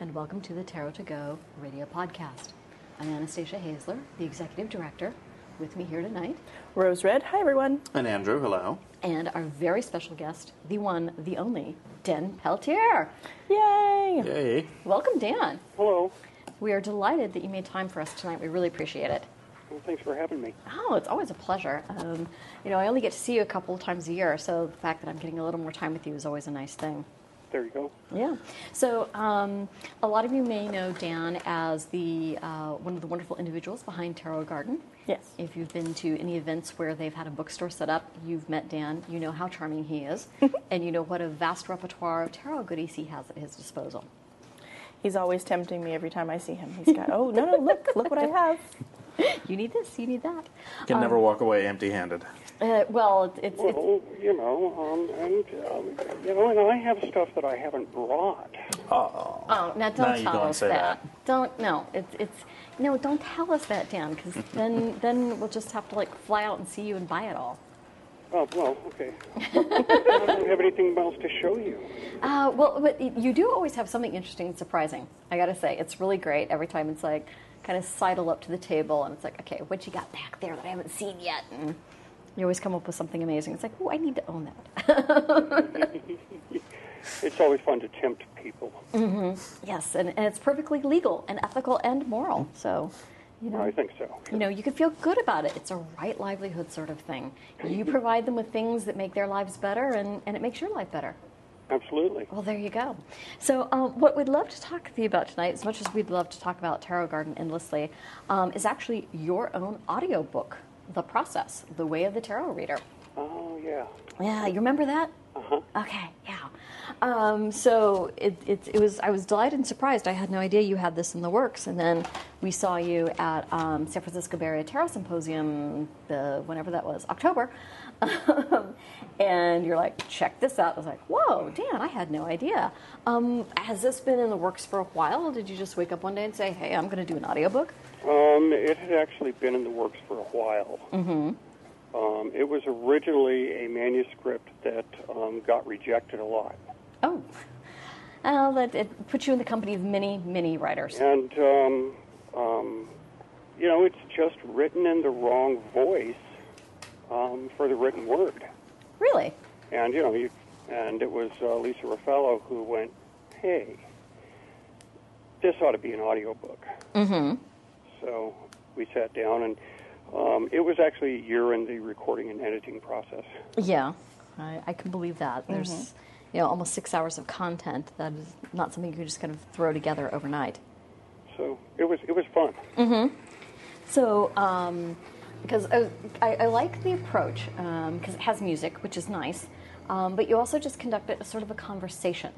and welcome to the Tarot to Go radio podcast. I'm Anastasia Haysler, the executive director. With me here tonight, Rose Red. Hi, everyone. And Andrew, hello. and our very special guest, the one, the only, Dan Pelletier. Yay! Yay. Welcome, Dan. Hello. We are delighted that you made time for us tonight. We really appreciate it. Well, thanks for having me. Oh, it's always a pleasure. Um, you know, I only get to see you a couple of times a year, so the fact that I'm getting a little more time with you is always a nice thing. There you go. Yeah. So um, a lot of you may know Dan as the uh, one of the wonderful individuals behind Tarot Garden. Yes. If you've been to any events where they've had a bookstore set up, you've met Dan. You know how charming he is, and you know what a vast repertoire of tarot goodies he has at his disposal. He's always tempting me every time I see him. He's got, oh, no, no, look, look what I have. You need this. You need that. Can never walk away empty-handed. Uh, well, it's, it's, it's Well, you know, um, and um, you know, and I have stuff that I haven't brought. Oh. Oh, now don't Now you tell don't us say that. that. Don't no. It's it's no. Don't tell us that, Dan, because then then we'll just have to like fly out and see you and buy it all. Oh, well, okay. I don't have anything else to show you. Uh, well, but you do always have something interesting and surprising. I got to say, it's really great every time. It's like kind of sidle up to the table, and it's like, okay, what you got back there that I haven't seen yet? And you always come up with something amazing. It's like, oh, I need to own that. It's always fun to tempt people. Mm-hmm. yes, and, and it's perfectly legal and ethical and moral. So, you know, I think so. you know, you can feel good about it. It's a right livelihood sort of thing. You provide them with things that make their lives better, and, and it makes your life better. Absolutely. Well, there you go. So, um, what we'd love to talk to you about tonight, as much as we'd love to talk about Tarot Garden endlessly, um, is actually your own audiobook, The Process, The Way of the Tarot Reader. Oh, yeah. Yeah, you remember that? Uh-huh. Okay, yeah. Um, so it, it, it was. I was delighted and surprised. I had no idea you had this in the works, and then we saw you at um, San Francisco Bay Area Tarot Symposium, the whenever that was, October, um, and you're like, check this out. I was like, whoa, Dan, I had no idea. Um, has this been in the works for a while? Did you just wake up one day and say, hey, I'm going to do an audiobook? Um, it had actually been in the works for a while. Mm-hmm. Um, it was originally a manuscript that um, got rejected a lot. Oh, well, that it puts you in the company of many, many writers. And, um, um, you know, it's just written in the wrong voice um, for the written word. Really? And, you know, you, and it was uh, Lisa Raffello who went, hey, this ought to be an audiobook. Mm-hmm. So we sat down, and um, it was actually a year in the recording and editing process. Yeah, I, I can believe that. There's, you know, almost six hours of content. That is not something you can just kind of throw together overnight. So it was, it was fun. Mhm. So, um, because I, I, I like the approach because it has music, which is nice, um, but you also just conduct it as sort of a conversation,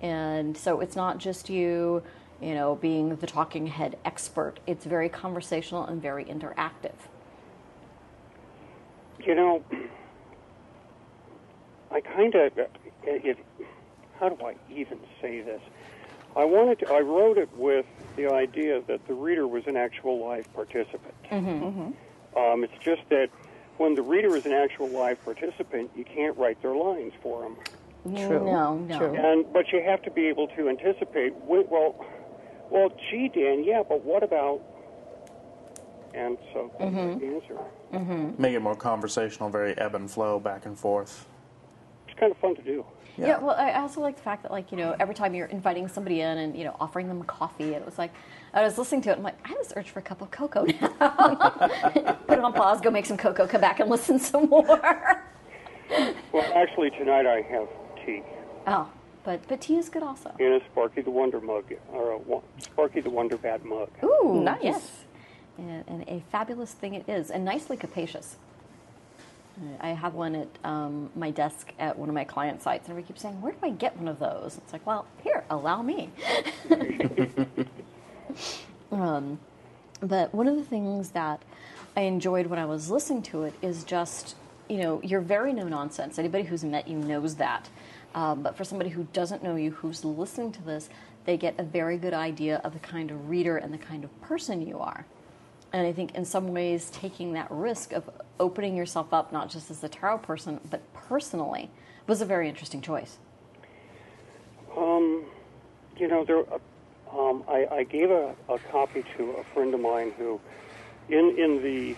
and so it's not just you, you know, being the talking head expert. It's very conversational and very interactive. You know, I kind of, how do I even say this? I wanted to, I wrote it with the idea that the reader was an actual live participant. Mm-hmm. Mm-hmm. Um, it's just that when the reader is an actual live participant, you can't write their lines for them. True. No, no. True. And but you have to be able to anticipate. Well, well, gee, Dan, yeah, but what about? And so mm-hmm. that's the answer. Make it more conversational, very ebb and flow, back and forth. It's kind of fun to do. Yeah. well, I also like the fact that, like, you know, every time you're inviting somebody in and, you know, offering them coffee, it was like, I was listening to it, I'm like, I have this urge for a cup of cocoa now. Put it on pause, go make some cocoa, come back and listen some more. Well, actually, tonight I have tea oh, but, but tea is good also. in a Sparky the Wonder mug, or a Wo- Sparky the Wonder Bat mug. Ooh, Nice. Yes. And, and a fabulous thing it is, and nicely capacious. I have one at um, my desk at one of my client sites, and everybody keeps saying, "Where do I get one of those?" It's like, well, here, allow me. um, but one of the things that I enjoyed when I was listening to it is just, you know, you're very no nonsense. Anybody who's met you knows that. Um, but for somebody who doesn't know you, who's listening to this, they get a very good idea of the kind of reader and the kind of person you are. And I think in some ways, taking that risk of opening yourself up, not just as a tarot person, but personally, was a very interesting choice. Um, you know, there. Um, I, I gave a, a copy to a friend of mine who, in in the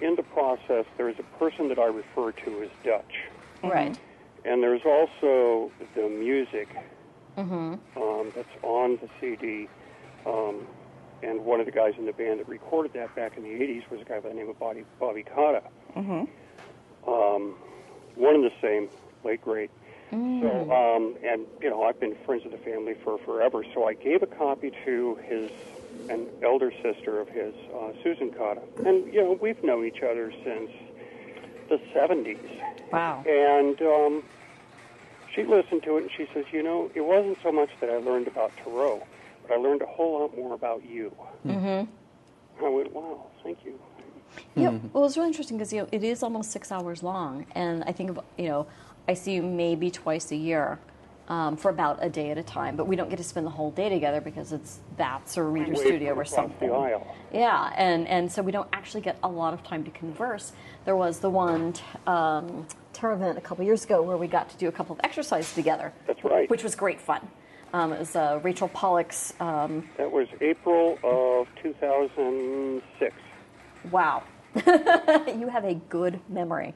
in the process, there is a person that I refer to as Dutch, Right. and there's also the music um, that's on the CD. And one of the guys in the band that recorded that back in the '80s was a guy by the name of Bobby Bobby Cotta. Um, one and the same, late great. So, um, and you know, I've been friends with the family for forever. So I gave a copy to his an elder sister of his, uh, Susan Cotta, and you know, we've known each other since the '70s. Wow. And um, she listened to it and she says, you know, it wasn't so much that I learned about Tarot, but I learned a whole lot more about you. Mm-hmm. I went, wow, thank you. Yeah, well, it's really interesting because you know it is almost six hours long, and I think you know I see you maybe twice a year um, for about a day at a time, but we don't get to spend the whole day together because it's Bats or Reader Studio or something. the aisle. Yeah, and and so we don't actually get a lot of time to converse. There was the one t- um, Terra event a couple years ago where we got to do a couple of exercises together. That's right. Which was great fun. Um, it was uh, Rachel Pollack's. Um, That was April of 2006. Wow. you have a good memory.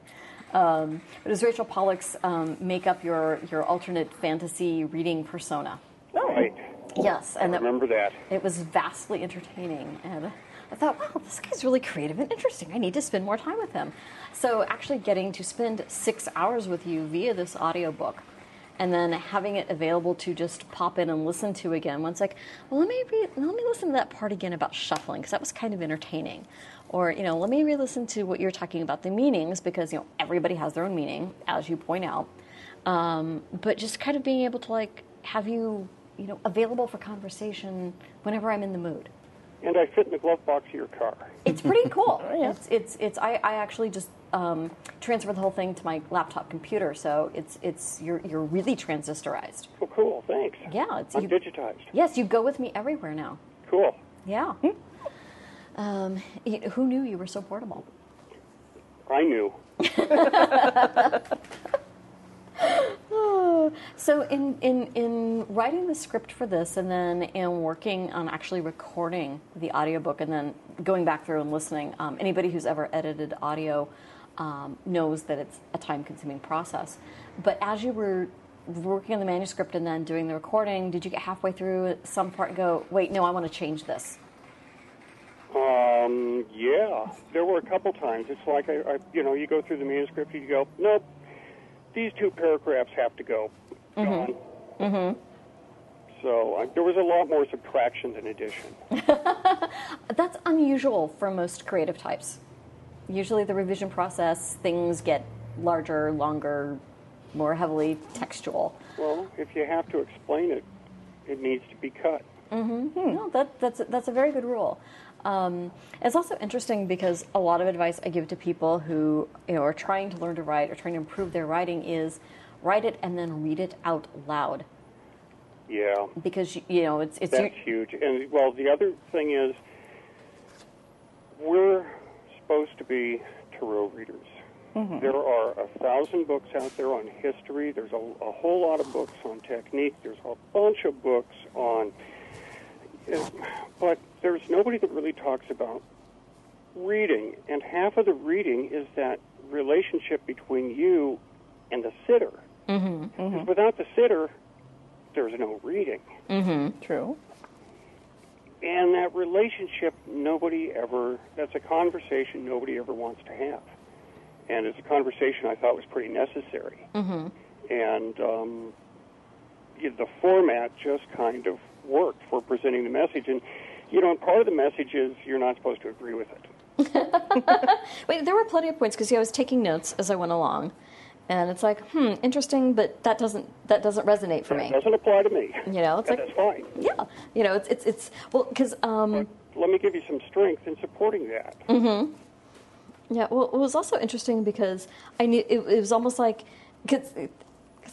Um, it was Rachel Pollack's um, make up your, your alternate fantasy reading persona. Right. Yes, and that, Remember that. it was vastly entertaining. And I thought, wow, this guy's really creative and interesting. I need to spend more time with him. So actually getting to spend six hours with you via this audiobook and then having it available to just pop in and listen to again. Once like, well, let me re- let me listen to that part again about shuffling because that was kind of entertaining, or you know, let me re-listen to what you're talking about the meanings because you know everybody has their own meaning as you point out. Um, but just kind of being able to like have you you know available for conversation whenever I'm in the mood. And I fit in the glove box of your car. It's pretty cool. yeah. It's it's it's I, I actually just um, transferred the whole thing to my laptop computer, so it's it's you're you're really transistorized. Oh, cool. Thanks. Yeah, it's I'm you, digitized. yes, you go with me everywhere now. Cool. Yeah. Um, who knew you were so portable? I knew. So in, in, in writing the script for this and then in working on actually recording the audiobook and then going back through and listening, um, anybody who's ever edited audio um, knows that it's a time consuming process. But as you were working on the manuscript and then doing the recording, did you get halfway through some part and go, wait, no, I want to change this? Um, yeah, there were a couple times. It's like I, I, you know, you go through the manuscript, you go, nope, these two paragraphs have to go. Gone. Mm-hmm. So uh, there was a lot more subtraction than addition. That's unusual for most creative types. Usually, the revision process, things get larger, longer, more heavily textual. well, if you have to explain it, it needs to be cut. No, that, that's that's a very good rule. Um, it's also interesting because a lot of advice I give to people who you know are trying to learn to write or trying to improve their writing is write it and then read it out loud Yeah, because you, know it's it's that's your, huge. And well, the other thing is, we're supposed to be tarot readers. There are a thousand books out there on history. There's a, a whole lot of books on technique. There's a bunch of books on, but there's nobody that really talks about reading. And half of the reading is that relationship between you and the sitter. Mm-hmm. 'Cause Without the sitter, there's no reading. True. And that relationship, nobody ever, that's a conversation nobody ever wants to have. And it's a conversation I thought was pretty necessary. Mm-hmm. And um, the format just kind of worked for presenting the message. And, you know, and part of the message is you're not supposed to agree with it. wait. There were plenty of points because I was taking notes as I went along, and it's like hmm, interesting, but that doesn't that doesn't resonate for me. It me. doesn't apply to me. You know, it's And like that's fine. yeah, you know, it's it's it's well because um. Let me give you some strength in supporting that. Mm-hmm. Yeah, well, it was also interesting because I knew it, it was almost like because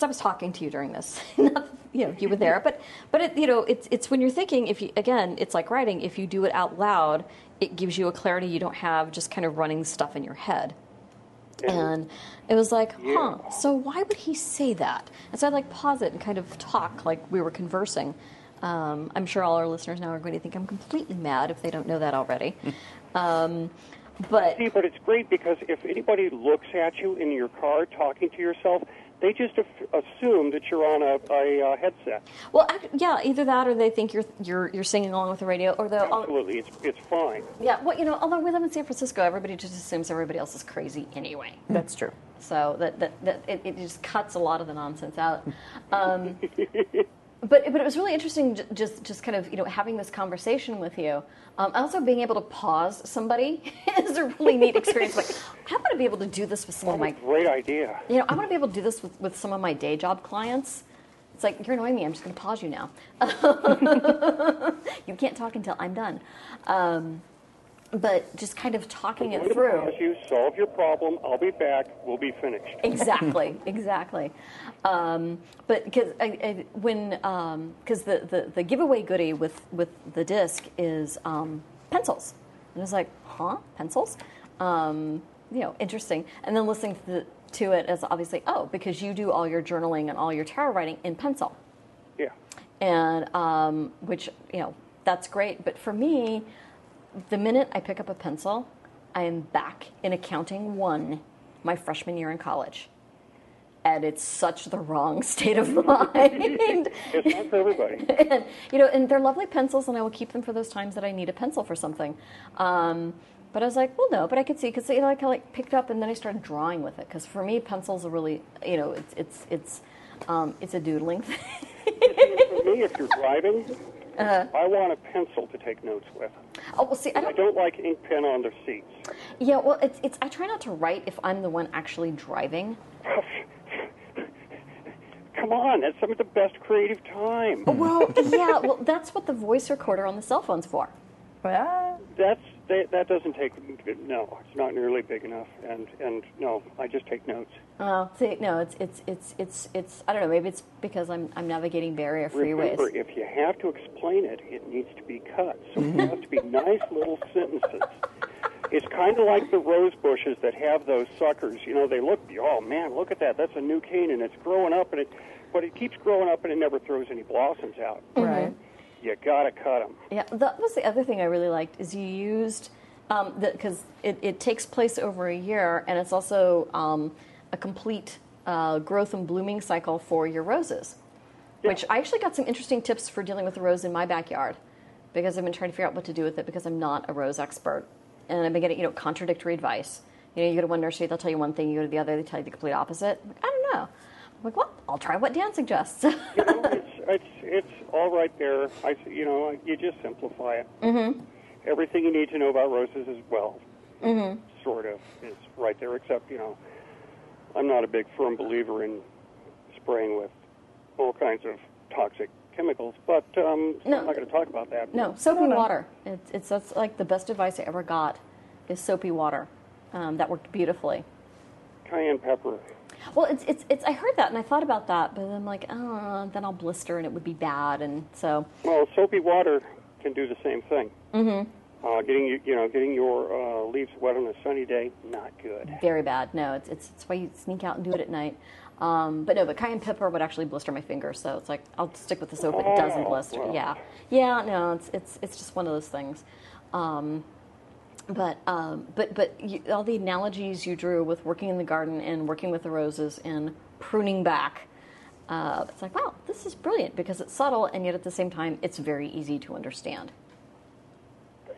I was talking to you during this. Not, you know, you were there, but but it, you know, it's it's when you're thinking. If you again, it's like writing. If you do it out loud, it gives you a clarity you don't have just kind of running stuff in your head. And it was like, huh. So why would he say that? And so I like pause it and kind of talk like we were conversing. Um, I'm sure all our listeners now are going to think I'm completely mad if they don't know that already. um, but See, but it's great because if anybody looks at you in your car talking to yourself, they just assume that you're on a, a uh, headset. well, ac- yeah, either that or they think you're you're you're singing along with the radio, or they'll. Absolutely, it's it's fine. Yeah, well, you know, although we live in San Francisco, everybody just assumes everybody else is crazy anyway. That's true. So that that, that it, it just cuts a lot of the nonsense out. Um, but but it was really interesting, just just kind of you know having this conversation with you. Um, also being able to pause somebody is a really neat experience. Like I want to be able to do this with some of my Great idea. you know I want to be able to do this with, with some of my day job clients. It's like you're annoying me. I'm just going to pause you now. you can't talk until I'm done. Um, but just kind of talking it through. pause you, solve your problem. I'll be back. We'll be finished. exactly, exactly. Um, but because when because the, the the giveaway goodie with with the disc is um, pencils, and I was like, huh, pencils? Um, you know, interesting. And then listening to, the, to it as obviously, oh, because you do all your journaling and all your tarot writing in pencil Yeah. and um, which you know that's great. But for me, the minute I pick up a pencil, I am back in accounting one, my freshman year in college, and it's such the wrong state of mind. It's not for everybody. and, you know, and they're lovely pencils, and I will keep them for those times that I need a pencil for something. Um, but I was like, well, no, but I could see because you know, I kind of like picked up and then I started drawing with it because for me, pencils are really, you know, it's it's it's um, it's a doodling thing. for me, if you're driving, Uh-huh. I want a pencil to take notes with. oh well, see, I I don't. I don't like ink pen on the seats. Yeah, well, it's it's. I try not to write if I'm the one actually driving. Come on, that's some of the best creative time. Well, yeah, well, that's what the voice recorder on the cell phone's for. Well, That's that, that doesn't take. No, it's not nearly big enough. And and no, I just take notes. Oh, see, no, it's it's it's it's it's. I don't know. Maybe it's because I'm I'm navigating Bay Area freeways. Remember, if you have to explain it, it needs to be cut. So it has to be nice little sentences. It's kind of like the rose bushes that have those suckers. You know, they look. Oh man, look at that. That's a new cane, and it's growing up, and it, but it keeps growing up, and it never throws any blossoms out. Mm-hmm. right. You gotta cut them. Yeah, that was the other thing I really liked is you used because it, it takes place over a year and it's also um, a complete uh, growth and blooming cycle for your roses. Which I actually got some interesting tips for dealing with the rose in my backyard because I've been trying to figure out what to do with it because I'm not a rose expert and I've been getting you know contradictory advice. You know, you go to one nursery, they'll tell you one thing, you go to the other, they tell you the complete opposite. Like, I don't know. I'm like, well, I'll try what Dan suggests. You know, it's it's all right there. I you know you just simplify it. Mm-hmm. Everything you need to know about roses as well, mm-hmm. sort of, is right there. Except you know, I'm not a big firm believer in spraying with all kinds of toxic chemicals. But um, No. I'm not going to talk about that. No, soapy No, no. water. It's, it's that's like the best advice I ever got is soapy water. Um, that worked beautifully. Cayenne pepper. Well, it's, it's it's I heard that and I thought about that, but I'm like, oh, then I'll blister and it would be bad, and so Well, soapy water can do the same thing. Mm-hmm. Uh, getting you, you know, getting your uh, leaves wet on a sunny day, not good. very bad. No, it's it's, it's why you sneak out and do it at night. Um, but no, but cayenne pepper would actually blister my fingers, so it's like I'll stick with the soap. It doesn't Oh, blister. well. Yeah, yeah. No, it's it's it's just one of those things. Um, but um, but but you, all the analogies you drew with working in the garden and working with the roses and pruning back, uh, it's like wow, this is brilliant because it's subtle and yet at the same time it's very easy to understand.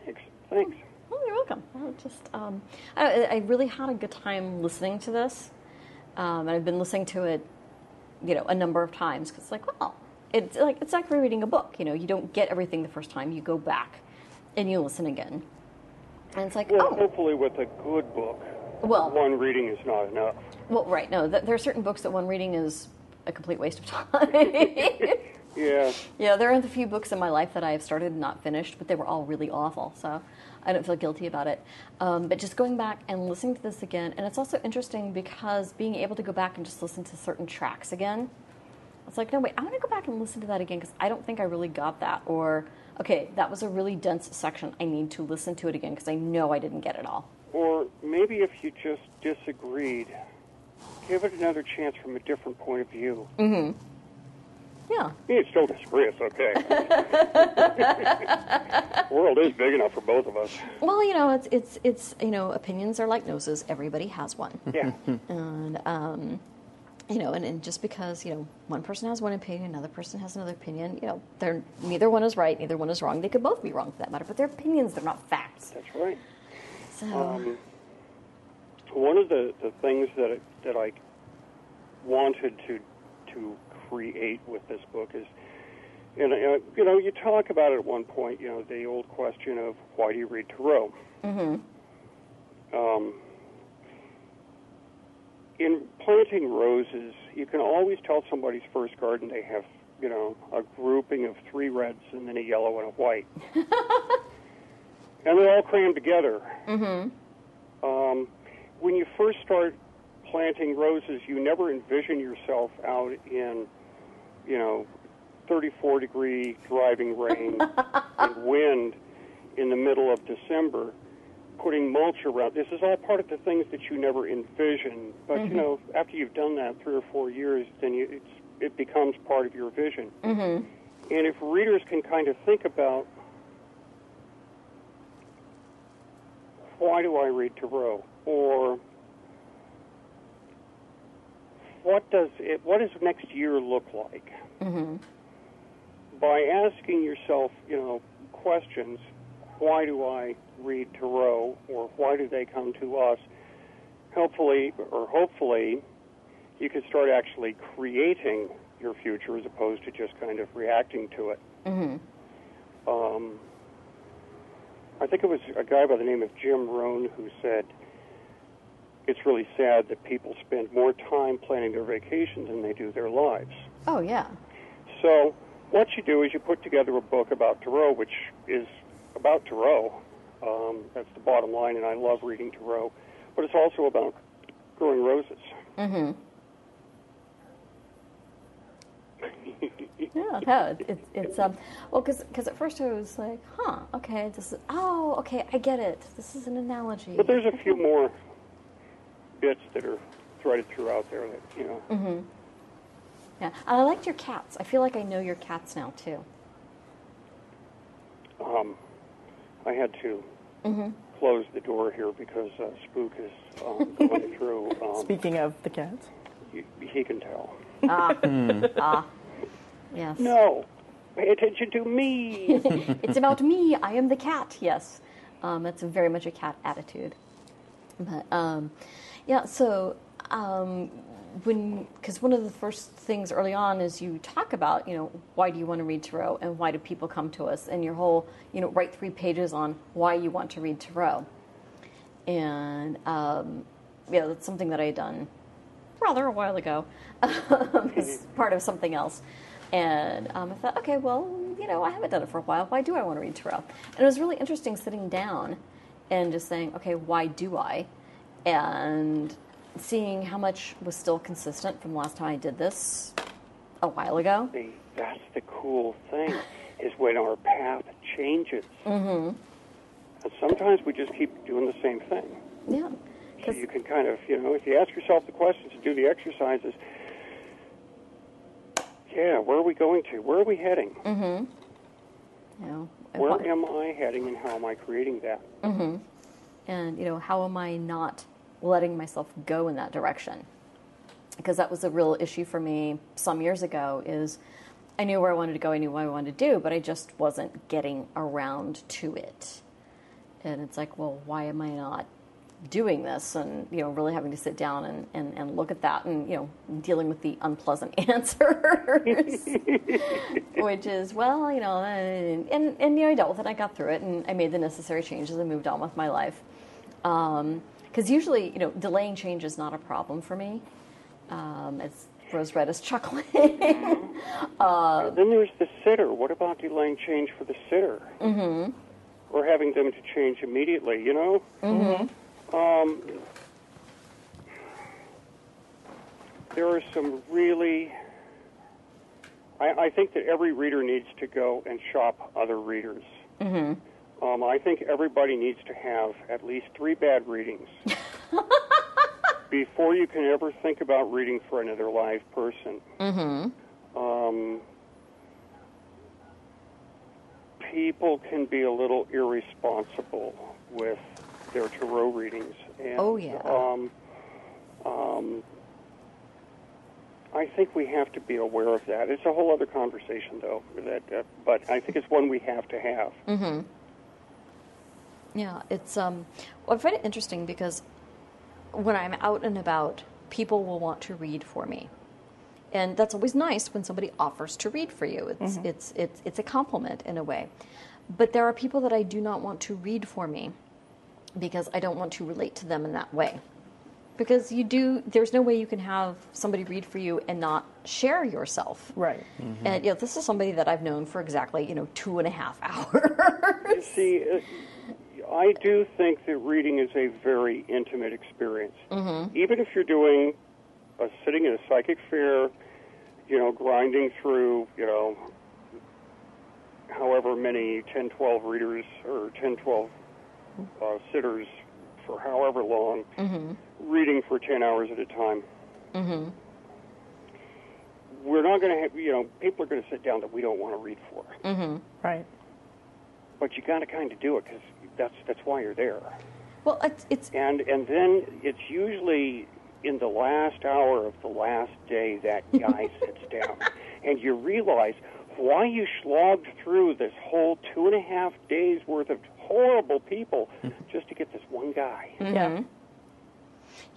Thanks. Thanks. Oh, you're welcome. Well, just um, I, I really had a good time listening to this, um, and I've been listening to it, you know, a number of times because it's like, well, it's like it's like rereading a book. You know, you don't get everything the first time. You go back and you listen again, and it's like, Well, oh, hopefully with a good book, well, one reading is not enough. well, right. No, th- there are certain books that one reading is a complete waste of time. Yeah. Yeah, there are the few books in my life that I have started and not finished, but they were all really awful, so I don't feel guilty about it. Um, but just going back and listening to this again, and it's also interesting because being able to go back and just listen to certain tracks again, it's like, no, wait, I want to go back and listen to that again because I don't think I really got that. Or, okay, that was a really dense section. I need to listen to it again because I know I didn't get it all. Or maybe if you just disagreed, give it another chance from a different point of view. Mm hmm. Yeah. You can still disagree. It's okay. the world is big enough for both of us. Well, you know, it's it's it's you know, opinions are like noses. Everybody has one, Yeah. and um, you know, and, and just because you know one person has one opinion, another person has another opinion, you know, they're neither one is right, neither one is wrong. They could both be wrong for that matter, but they're opinions. They're not facts. That's right. So Um, one of the, the things that I- that I wanted to to create with this book is, and uh, you know, you talk about it at one point. You know, the old question of why do you read tarot? Mm-hmm. Um, in planting roses, you can always tell somebody's first garden they have, you know, a grouping of three reds and then a yellow and a white, and they're all crammed together. Um, when you first start planting roses, you never envision yourself out in, you know, 34 degree driving rain and wind in the middle of December, putting mulch around. This is all part of the things that you never envision. But you mm-hmm. know, after you've done that three or four years, then you, it's, it becomes part of your vision. Mm-hmm. And if readers can kind of think about why do I read tarot? Or what does it, what does next year look like? Mm-hmm. By asking yourself, you know, questions, why do I read tarot, or why do they come to us? Hopefully, or hopefully, you can start actually creating your future as opposed to just kind of reacting to it. Um, I think it was a guy by the name of Jim Rohn who said, it's really sad that people spend more time planning their vacations than they do their lives. oh yeah, So, what you do is you put together a book about tarot, which is about tarot. Um, that's the bottom line, and I love reading to tarot. But it's also about growing roses. yeah. No, it, it, it's um, well, because at first I was like, huh, okay, this is oh, okay, I get it. This is an analogy. But there's a few more bits that are threaded throughout there that, you know. Yeah, and I liked your cats. I feel like I know your cats now too. Um, I had to close the door here because uh, Spook is um, going through. Um, Speaking of the cats, he, he can tell. Ah yes. No, pay attention to me. it's about me. I am the cat. Yes, um, it's very much a cat attitude. But um, yeah, so um, when because one of the first things early on is you talk about you know why do you want to read tarot and why do people come to us and your whole you know write three pages on why you want to read tarot, and um, yeah, that's something that I had done rather a while ago as part of something else. And um, I thought, okay, well, you know, I haven't done it for a while. Why do I want to read tarot? And it was really interesting sitting down and just saying, okay, why do I? And seeing how much was still consistent from last time I did this a while ago. That's the cool thing, is when our path changes. Mm-hmm. And sometimes we just keep doing the same thing. Yeah. So you can kind of, you know, if you ask yourself the questions and do the exercises, yeah, where are we going to? Where are we heading? know, and Where am I heading and how am I creating that? Mhm. and you know how am i not letting myself go in that direction. Because that was a real issue for me some years ago is i knew where i wanted to go i knew what i wanted to do but i just wasn't getting around to it. And it's like well why am i not doing this? And you know really having to sit down and, and, and look at that and you know dealing with the unpleasant answers. Which is well you know and, and, and you know i dealt with it i got through it and i made the necessary changes and moved on with my life um, because usually you know delaying change is not a problem for me um, as rose red is chuckling then there's the sitter. What about delaying change for the sitter? Mm-hmm. Or having them to change immediately, you know? Mm-hmm. Um, there are some really. I, I think that every reader needs to go and shop other readers. Mm-hmm. Um, I think everybody needs to have at least three bad readings before you can ever think about reading for another live person. Um, people can be a little irresponsible with their tarot readings. And, Oh, yeah. Um, um, I think we have to be aware of that. It's a whole other conversation, though. That, uh, but I think it's one we have to have. Mm-hmm. Yeah, it's um. Well, I find it interesting because when I'm out and about, people will want to read for me, and that's always nice when somebody offers to read for you. It's it's it's it's a compliment in a way. But there are people that I do not want to read for me because I don't want to relate to them in that way. Because you do, there's no way you can have somebody read for you and not share yourself. Right. And you know, this is somebody that I've known for exactly you know two and a half hours. You see, uh, I do think that reading is a very intimate experience. Mm-hmm. Even if you're doing a sitting in a psychic fair, you know, grinding through, you know, however many 10, 12 readers or 10, 12 uh, sitters for however long, reading for 10 hours at a time. Mm-hmm. We're not going to have, you know, people are going to sit down that we don't want to read for. Mm-hmm. Right. But you got to kind of do it because that's, that's why you're there. Well, it's, it's and and then it's usually in the last hour of the last day that guy sits down, and you realize why you slogged through this whole two and a half days worth of horrible people mm-hmm. just to get this one guy. Yeah. Mm-hmm.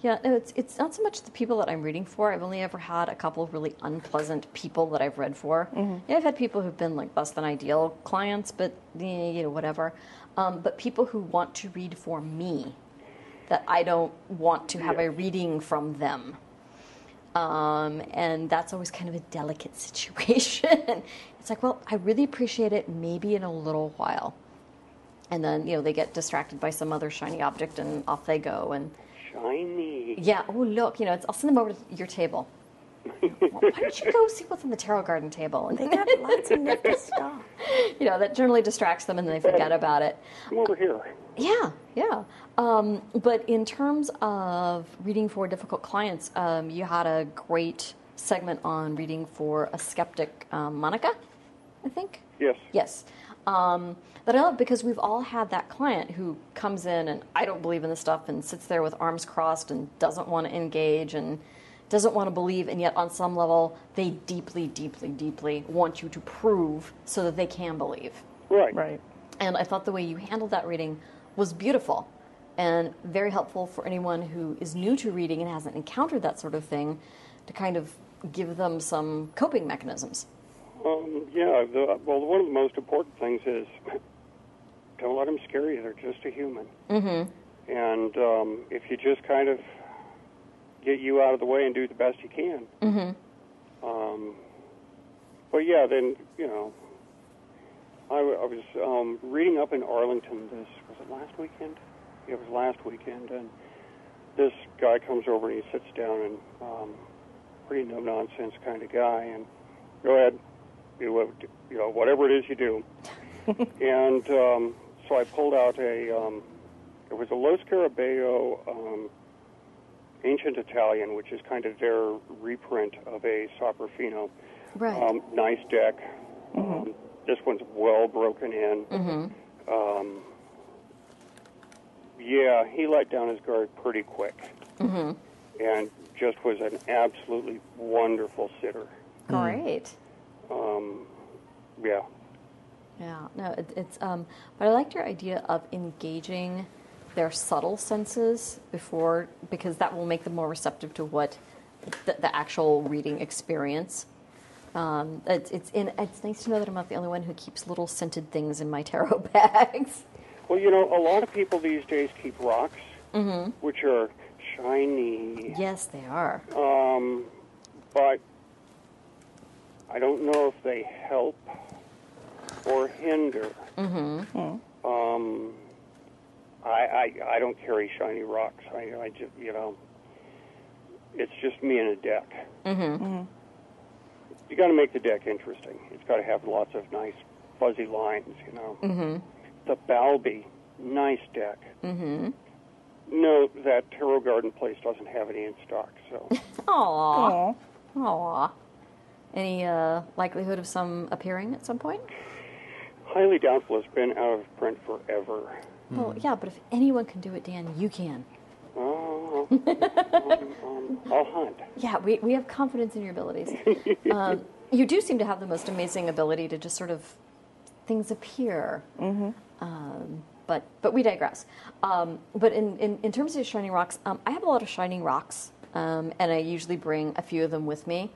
Yeah, no, it's it's not so much the people that I'm reading for. I've only ever had a couple of really unpleasant people that I've read for. Yeah, I've had people who've been like less than ideal clients, but eh, you know whatever. Um, but people who want to read for me, that I don't want to have a reading from them. Um, and that's always kind of a delicate situation. it's like, well, I really appreciate it. Maybe in a little while, and then you know they get distracted by some other shiny object, and off they go. And Shiny. yeah. Oh, look. You know, it's, I'll send them over to your table. Why don't you go see what's on the tarot garden table? And They got lots of nifty stuff. you know that generally distracts them, and they forget about it. Come over here. Yeah, yeah. Um, but in terms of reading for difficult clients, um, you had a great segment on reading for a skeptic, um, Monica, I think. Yes. Yes. Um, that I love because we've all had that client who comes in and I don't believe in this stuff and sits there with arms crossed and doesn't want to engage and doesn't want to believe, and yet on some level they deeply, deeply, deeply want you to prove so that they can believe. Right. Right. And I thought the way you handled that reading was beautiful and very helpful for anyone who is new to reading and hasn't encountered that sort of thing to kind of give them some coping mechanisms. Um, yeah. The, well, one of the most important things is don't let them scare you. They're just a human. Mm-hmm. And um, if you just kind of get you out of the way and do the best you can. Mm-hmm. Um, but yeah, then you know, I was um, reading up in Arlington. This was it last weekend. Yeah, it was last weekend, and this guy comes over and he sits down and um, pretty no nonsense kind of guy, and go ahead, do you know, whatever it is you do. and um, so I pulled out a. Um, it was a Lo Scarabeo um, ancient Italian, which is kind of their reprint of a Soprafino. Right. Um, nice deck. Um, this one's well broken in. mm-hmm. Um, yeah, he let down his guard pretty quick, Mm-hmm. and just was an absolutely wonderful sitter. Great. Um, yeah, Yeah, no, it, it's. Um, but I liked your idea of engaging their subtle senses before, because that will make them more receptive to what the, the actual reading experience. Um, it's it's in. It's nice to know that I'm not the only one who keeps little scented things in my tarot bags. Well, you know, a lot of people these days keep rocks, Mm-hmm. which are shiny. Yes, they are. Um, but I don't know if they help or hinder. Mm-hmm. Um, I, I I don't carry shiny rocks. I I just you know, it's just me and a deck. Mm-hmm. You got to make the deck interesting. It's got to have lots of nice fuzzy lines. You know, Mm-hmm. the Balbi, nice deck. Mm-hmm. No, that Tarot Garden place doesn't have any in stock. So Aww. Aw. Aww. Any uh, likelihood of some appearing at some point? highly doubtful It's been out of print forever. Well, yeah, but if anyone can do it, Dan, you can. Oh, um, um, I'll hunt. Yeah, we, we have confidence in your abilities. um, you do seem to have the most amazing ability to just sort of things appear. Um, but but we digress. Um, but in, in, in terms of shining rocks, um, I have a lot of shining rocks, um, and I usually bring a few of them with me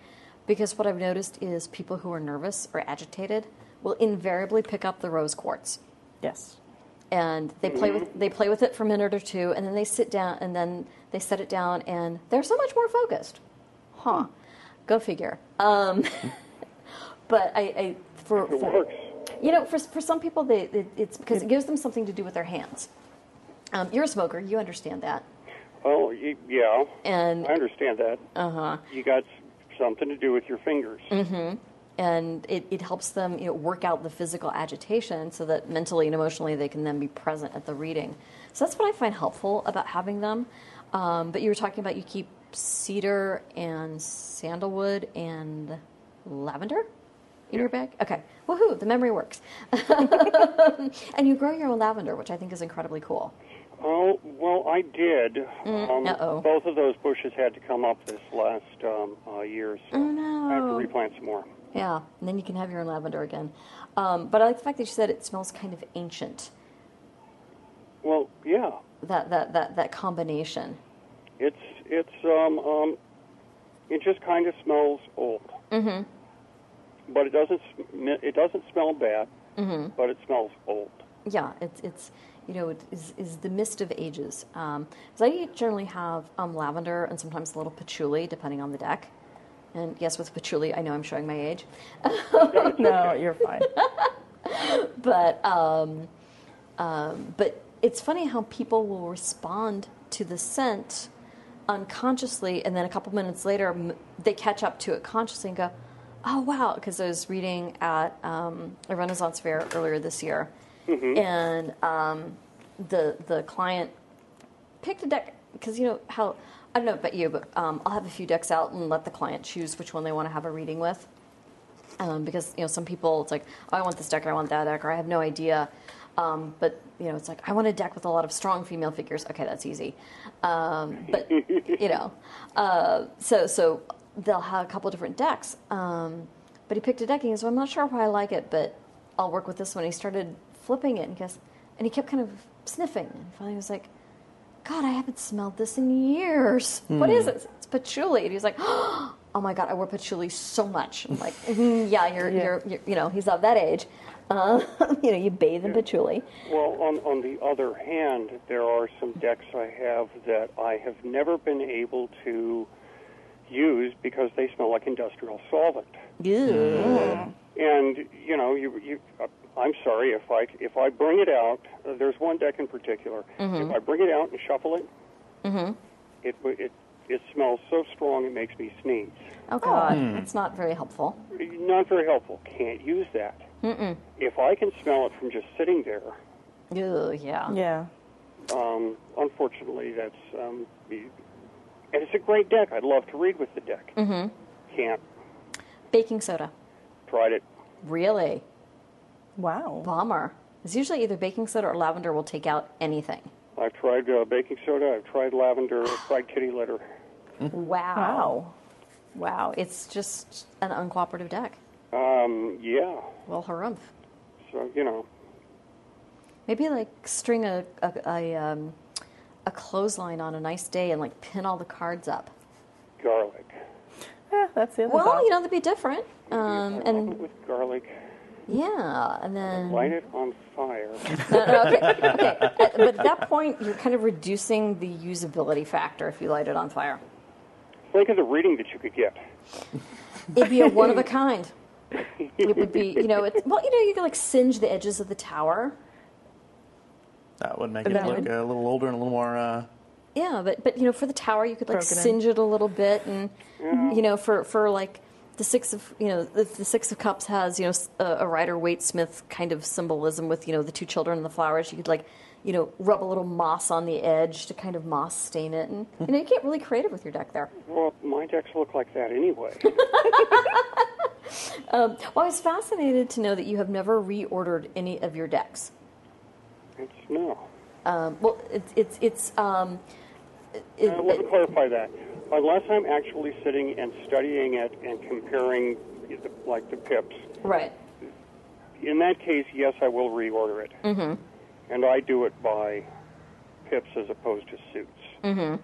because what I've noticed is people who are nervous or agitated will invariably pick up the rose quartz Yes. and they play with they play with it for a minute or two, and then they sit down, and then they set it down, and they're so much more focused. Huh? Go figure. Um, but I, I for, It for works. you know for for some people they it, it's because it gives them something to do with their hands. Um, you're a smoker, you understand that, Well, y- yeah, and I understand that. uh huh. You got s- something to do with your fingers. Mm-hmm. and it, it helps them you know, work out the physical agitation so that mentally and emotionally they can then be present at the reading. So that's what I find helpful about having them. Um, but you were talking about you keep cedar and sandalwood and lavender in your bag? Okay. Woohoo, the memory works. and you grow your own lavender, which I think is incredibly cool. Oh, well, I did. um, uh-oh. Both of those bushes had to come up this last um, uh, year, so Oh, I have to replant some more. Yeah, and then you can have your own lavender again. Um, but I like the fact that you said it smells kind of ancient. Well, yeah, That, that, that, that combination. it's it's um um, it just kind of smells old. Mm-hmm. But it doesn't it doesn't smell bad. Mm-hmm. But it smells old. Yeah, it's it's you know it is is the mist of ages. Um, I generally have um, lavender and sometimes a little patchouli, depending on the deck. And yes, with patchouli, I know I'm showing my age, No, you're fine. but um, um, but it's funny how people will respond to the scent unconsciously, and then a couple minutes later m- they catch up to it consciously and go, "Oh wow!" Because I was reading at um, a Renaissance fair earlier this year, and um, the the client picked a deck because you know how I don't know about you, but um, I'll have a few decks out and let the client choose which one they want to have a reading with. Um, because you know some people it's like oh, I want this deck or I want that deck or I have no idea. Um, but you know it's like I want a deck with a lot of strong female figures. Okay, that's easy. Um, but you know, uh, so so they'll have a couple different decks. Um, but he picked a deck and he goes, well, I'm not sure why I like it, but I'll work with this one. He started flipping it and he and he kept kind of sniffing. And finally he was like, God, I haven't smelled this in years. What is it? It's patchouli. And he was like, Oh my God, I wear patchouli so much. I'm like, "Mhm, yeah, you're, Yeah. You're, you're, you know, he's of that age. Uh, you know, you bathe in patchouli. Well, on on the other hand, there are some decks I have that I have never been able to use because they smell like industrial solvent. Ew. And you know, you you. I'm sorry if I if I bring it out. Uh, there's one deck in particular. If I bring it out and shuffle it, it w- it it smells so strong it makes me sneeze. Oh God, that's not very helpful. Not very helpful. Can't use that. If I can smell it from just sitting there, Ew, yeah. Yeah. um, unfortunately, that's um, and it's a great deck. I'd love to read with the deck. Mm-hmm. Can't. Baking soda. Tried it. Really? Wow. Bomber. It's usually either baking soda or lavender will take out anything. I've tried uh, baking soda. I've tried lavender. I've tried kitty litter. Wow. Wow. Wow. It's just an uncooperative deck. Um, yeah. Well, harumph. So you know, Maybe like string a a, a, um, a clothesline on a nice day and like pin all the cards up. garlic. Yeah, that's the other Well, thought. you know, that'd be different. Um, and with garlic, yeah, and then light it on fire. No, no, okay, okay. At- but at that point, you're kind of reducing the usability factor if you light it on fire. Think of the reading that you could get. It'd be a one of a kind. It would be, you know, it's, well, you know, you could like singe the edges of the tower. That would make it look would- a little older and a little more. Uh, Yeah, but but you know, for the tower, you could like Broken in. singe it a little bit, and you know, for for like the six of you know, the, the six of cups has you know a, a Rider Waite Smith kind of symbolism with you know the two children and the flowers. You could like you know rub a little moss on the edge to kind of moss stain it, and you know you get really creative with your deck there. Well, my decks look like that anyway. um, well, I was fascinated to know that you have never reordered any of your decks. It's no. Um, well, it's it's it's. Um, it, Uh, let me clarify that. Unless I'm actually sitting and studying it and comparing, the, like the pips, right. in that case, yes, I will reorder it. Mm-hmm. And I do it by pips as opposed to suits. Mm-hmm.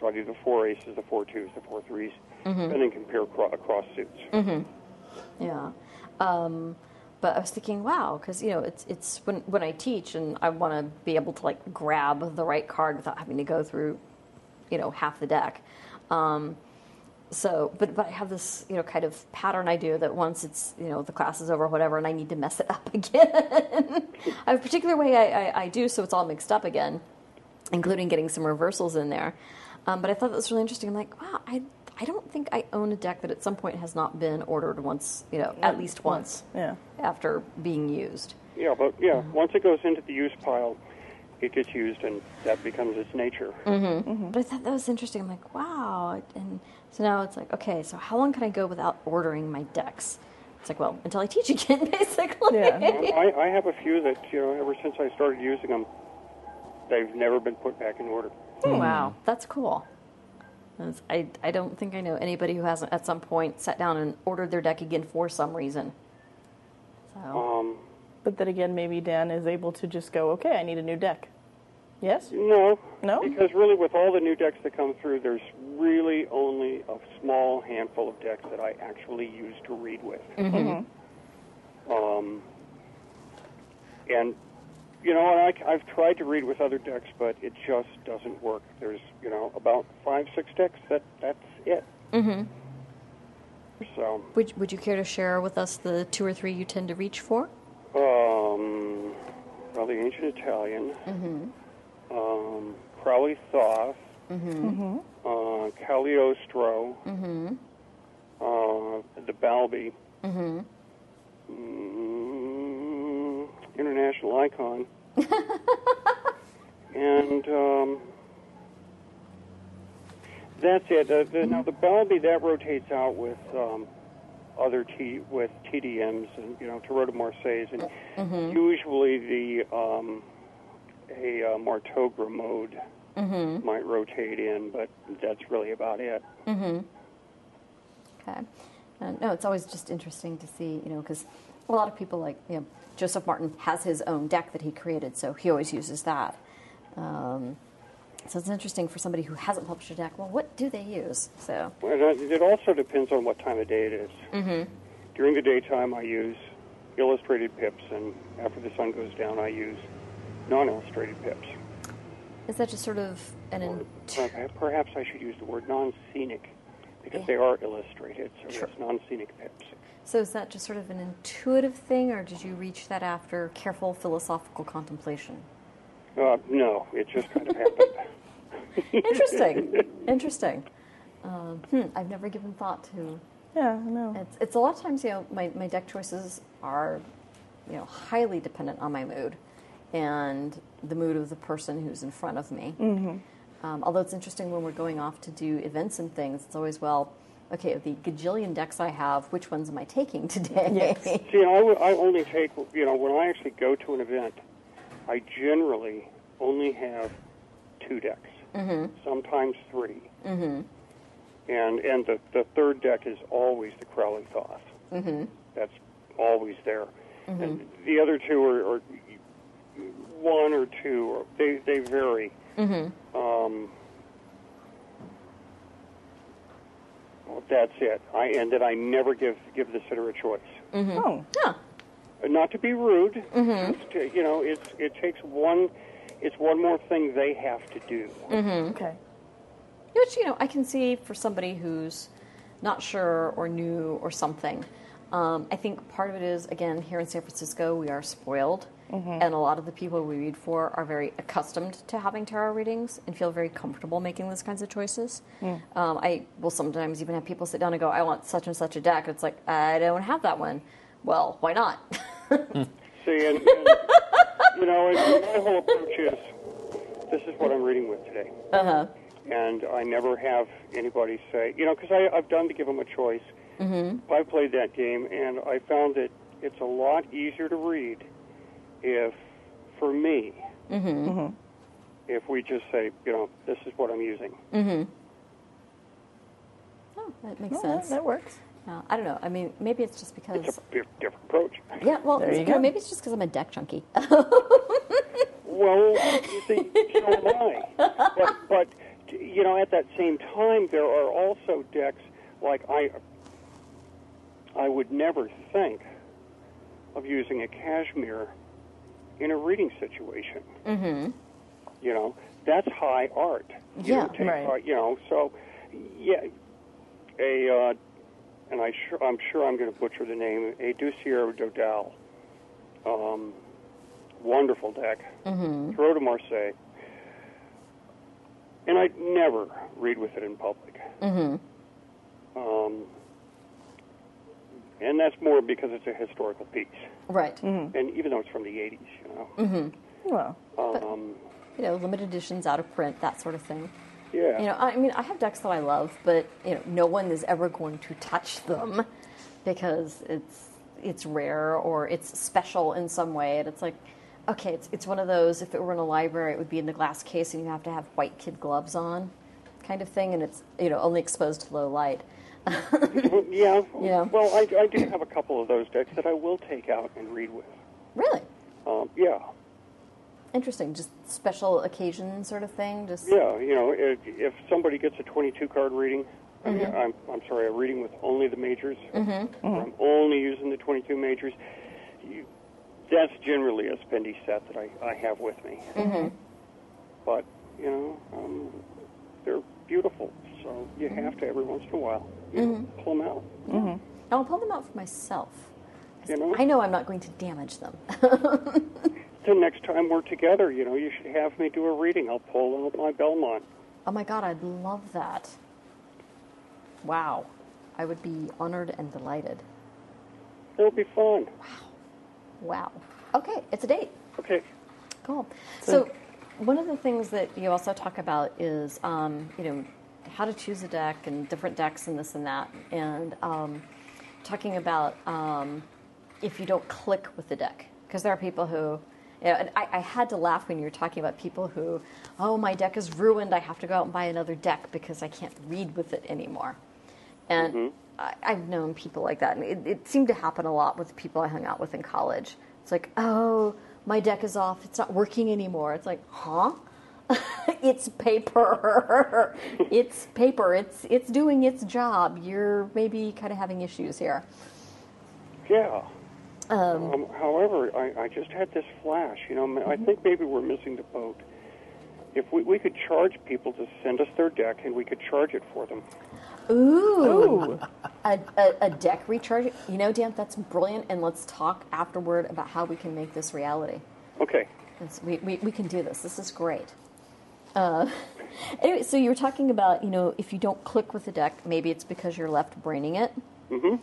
So I do the four aces, the four twos, the four 3s and then compare cro- across suits. Mm-hmm. Yeah. Um, but I was thinking, wow, because you know, it's it's when when I teach and I want to be able to like grab the right card without having to go through, you know, half the deck. Um, so, but but I have this you know kind of pattern I do that once it's you know the class is over, or whatever, and I need to mess it up again. I have a particular way I, I, I do so it's all mixed up again, including getting some reversals in there. Um, but I thought that was really interesting. I'm like, wow, I I don't think I own a deck that at some point has not been ordered once, you know, at least once Yeah. after being used. Yeah, but yeah, once it goes into the use pile, it gets used and that becomes its nature. Mm-hmm. Mm-hmm. But I thought that was interesting. I'm like, wow. And so now it's like, okay, so how long can I go without ordering my decks? It's like, well, until I teach again, basically. Yeah. I, I have a few that, you know, ever since I started using them, they've never been put back in order. Hmm. Wow, that's cool. That's- I, I don't think I know anybody who hasn't at some point sat down and ordered their deck again for some reason. So, Um, But then again, maybe Dan is able to just go, okay, I need a new deck. Yes? no. No? Because really, with all the new decks that come through, there's really only a small handful of decks that I actually use to read with. Mm-hmm. Um, and, you know, and I, I've tried to read with other decks, but it just doesn't work. There's, you know, about five, six decks, that, that's it. Mm-hmm. So, would, would you care to share with us the two or three you tend to reach for? Um, well, the ancient Italian, um, Crowley Thoth, uh, Cagliostro, uh, the Balbi, mm, international icon, and um, that's it. Uh, the, now the Balbi that rotates out with um, other T with TDMs and you know Tarot Marseilles and usually the um, a uh, Martogra mode might rotate in, but that's really about it. Okay. Uh, no, it's always just interesting to see, you know, because a lot of people like, you know, Joseph Martin has his own deck that he created, so he always uses that. Um, so it's interesting for somebody who hasn't published a deck. Well, what do they use? So, Well, it it also depends on what time of day it is. Mm-hmm. During the daytime, I use illustrated pips, and after the sun goes down, I use non-illustrated pips. is that just sort of an Or in- Perhaps I should use the word non-scenic because they are illustrated, so Sure. it's non-scenic pips. so is that just sort of an intuitive thing, or did you reach that after careful philosophical contemplation? Uh, no, it just kind of happened. Interesting. Interesting. Um, hmm, I've never given thought to Yeah, no. It's, it's a lot of times, you know, my, my deck choices are, you know, highly dependent on my mood and the mood of the person who's in front of me. Mm-hmm. Um, although it's interesting when we're going off to do events and things, it's always, well, okay, of the gajillion decks I have, which ones am I taking today? See, I, w- I only take, you know, when I actually go to an event, I generally only have two decks, mm-hmm. sometimes 3 Mm-hmm. And and the, the third deck is always the Crowley Thoth. Mm-hmm. That's always there. And the other two are, are one or two, or they, they vary. Mm-hmm. Um, well, that's it. I and that I never give give the sitter a choice. Oh, Huh. Uh, not to be rude, just to, you know, it's it takes one, it's one more thing they have to do. okay. Which, you know, I can see for somebody who's not sure or new or something. Um, I think part of it is, again, here in San Francisco, we are spoiled. And a lot of the people we read for are very accustomed to having tarot readings and feel very comfortable making those kinds of choices. Um, I will sometimes even have people sit down and go, I want such and such a deck. It's like, I don't have that one. Well, why not? See, and, and you know, and my whole approach is, this is what I'm reading with today. uh-huh. and I never have anybody say, you know, because I've done to give them a choice, Mm-hmm. I played that game, and I found that it's a lot easier to read if, for me, mm-hmm. Mm-hmm. if we just say, you know, this is what I'm using. Mm-hmm. Oh, that makes Well, that, sense. that works. No, I don't know. I mean, maybe it's just because. It's a di- different approach. yeah, well, There you know, go. maybe it's just because I'm a deck junkie. Well, you see, so am I. But, but you know, at that same time, there are also decks like I. I would never think of using a cashmere in a reading situation. Mm-hmm. You know, that's high art. You Yeah, take right. art, you know, so yeah, a uh, and I sure I'm sure I'm going to butcher the name. A Doucier Dodal. Um, wonderful deck. Mm-hmm. Tarot de Marseille. And I'd never read with it in public. Mm-hmm. Um, and that's more because it's a historical piece. right. Mm-hmm. And even though it's from the 80s, you know. Well, Um, You know, limited editions, out of print, that sort of thing. yeah. You know, I mean, I have decks that I love, but you know, no one is ever going to touch them because it's it's rare or it's special in some way. And it's like, okay, it's it's one of those. If it were in a library, it would be in the glass case, and you have to have white kid gloves on, kind of thing, and it's you know only exposed to low light. Yeah. Yeah. Well, I, I do have a couple of those decks that I will take out and read with. Really Um, yeah. interesting. Just special occasion sort of thing. Just Yeah, you know, if, if somebody gets a 22 card reading, I mean, I'm, I'm sorry, a reading with only the majors, mm-hmm. I'm only using the 22 majors, you, that's generally a spendy set that I, I have with me. Mm-hmm. But, you know, um, they're beautiful, so you have to every once in a while you know, pull them out. I'll pull them out for myself. You know? I know I'm not going to damage them. So next time we're together, you know, you should have me do a reading. I'll pull out my Belmont. Oh my god, I'd love that. Wow. I would be honored and delighted. It'll be fun. Wow. Wow. Okay, it's a date. Okay. Cool. So, one of the things that you also talk about is, um, you know, how to choose a deck and different decks and this and that, and um, talking about um, if you don't click with the deck, because there are people who, you know, and I, I had to laugh when you were talking about people who, oh, my deck is ruined. I have to go out and buy another deck because I can't read with it anymore. And I, I've known people like that, and it, it seemed to happen a lot with people I hung out with in college. It's like, oh, my deck is off; it's not working anymore. It's like, huh? it's paper. it's paper. It's it's doing its job. You're maybe kind of having issues here. Yeah. Um, however, I, I just had this flash. You know, I think maybe we're missing the boat. If we, we could charge people to send us their deck, and we could charge it for them. Ooh, a, a, a deck recharge. You know, Dan, that's brilliant. And let's talk afterward about how we can make this reality. Okay. It's, we, we, we can do this. This is great. Uh, anyway, so you were talking about, you know, if you don't click with the deck, maybe it's because you're left braining it. Mm-hmm.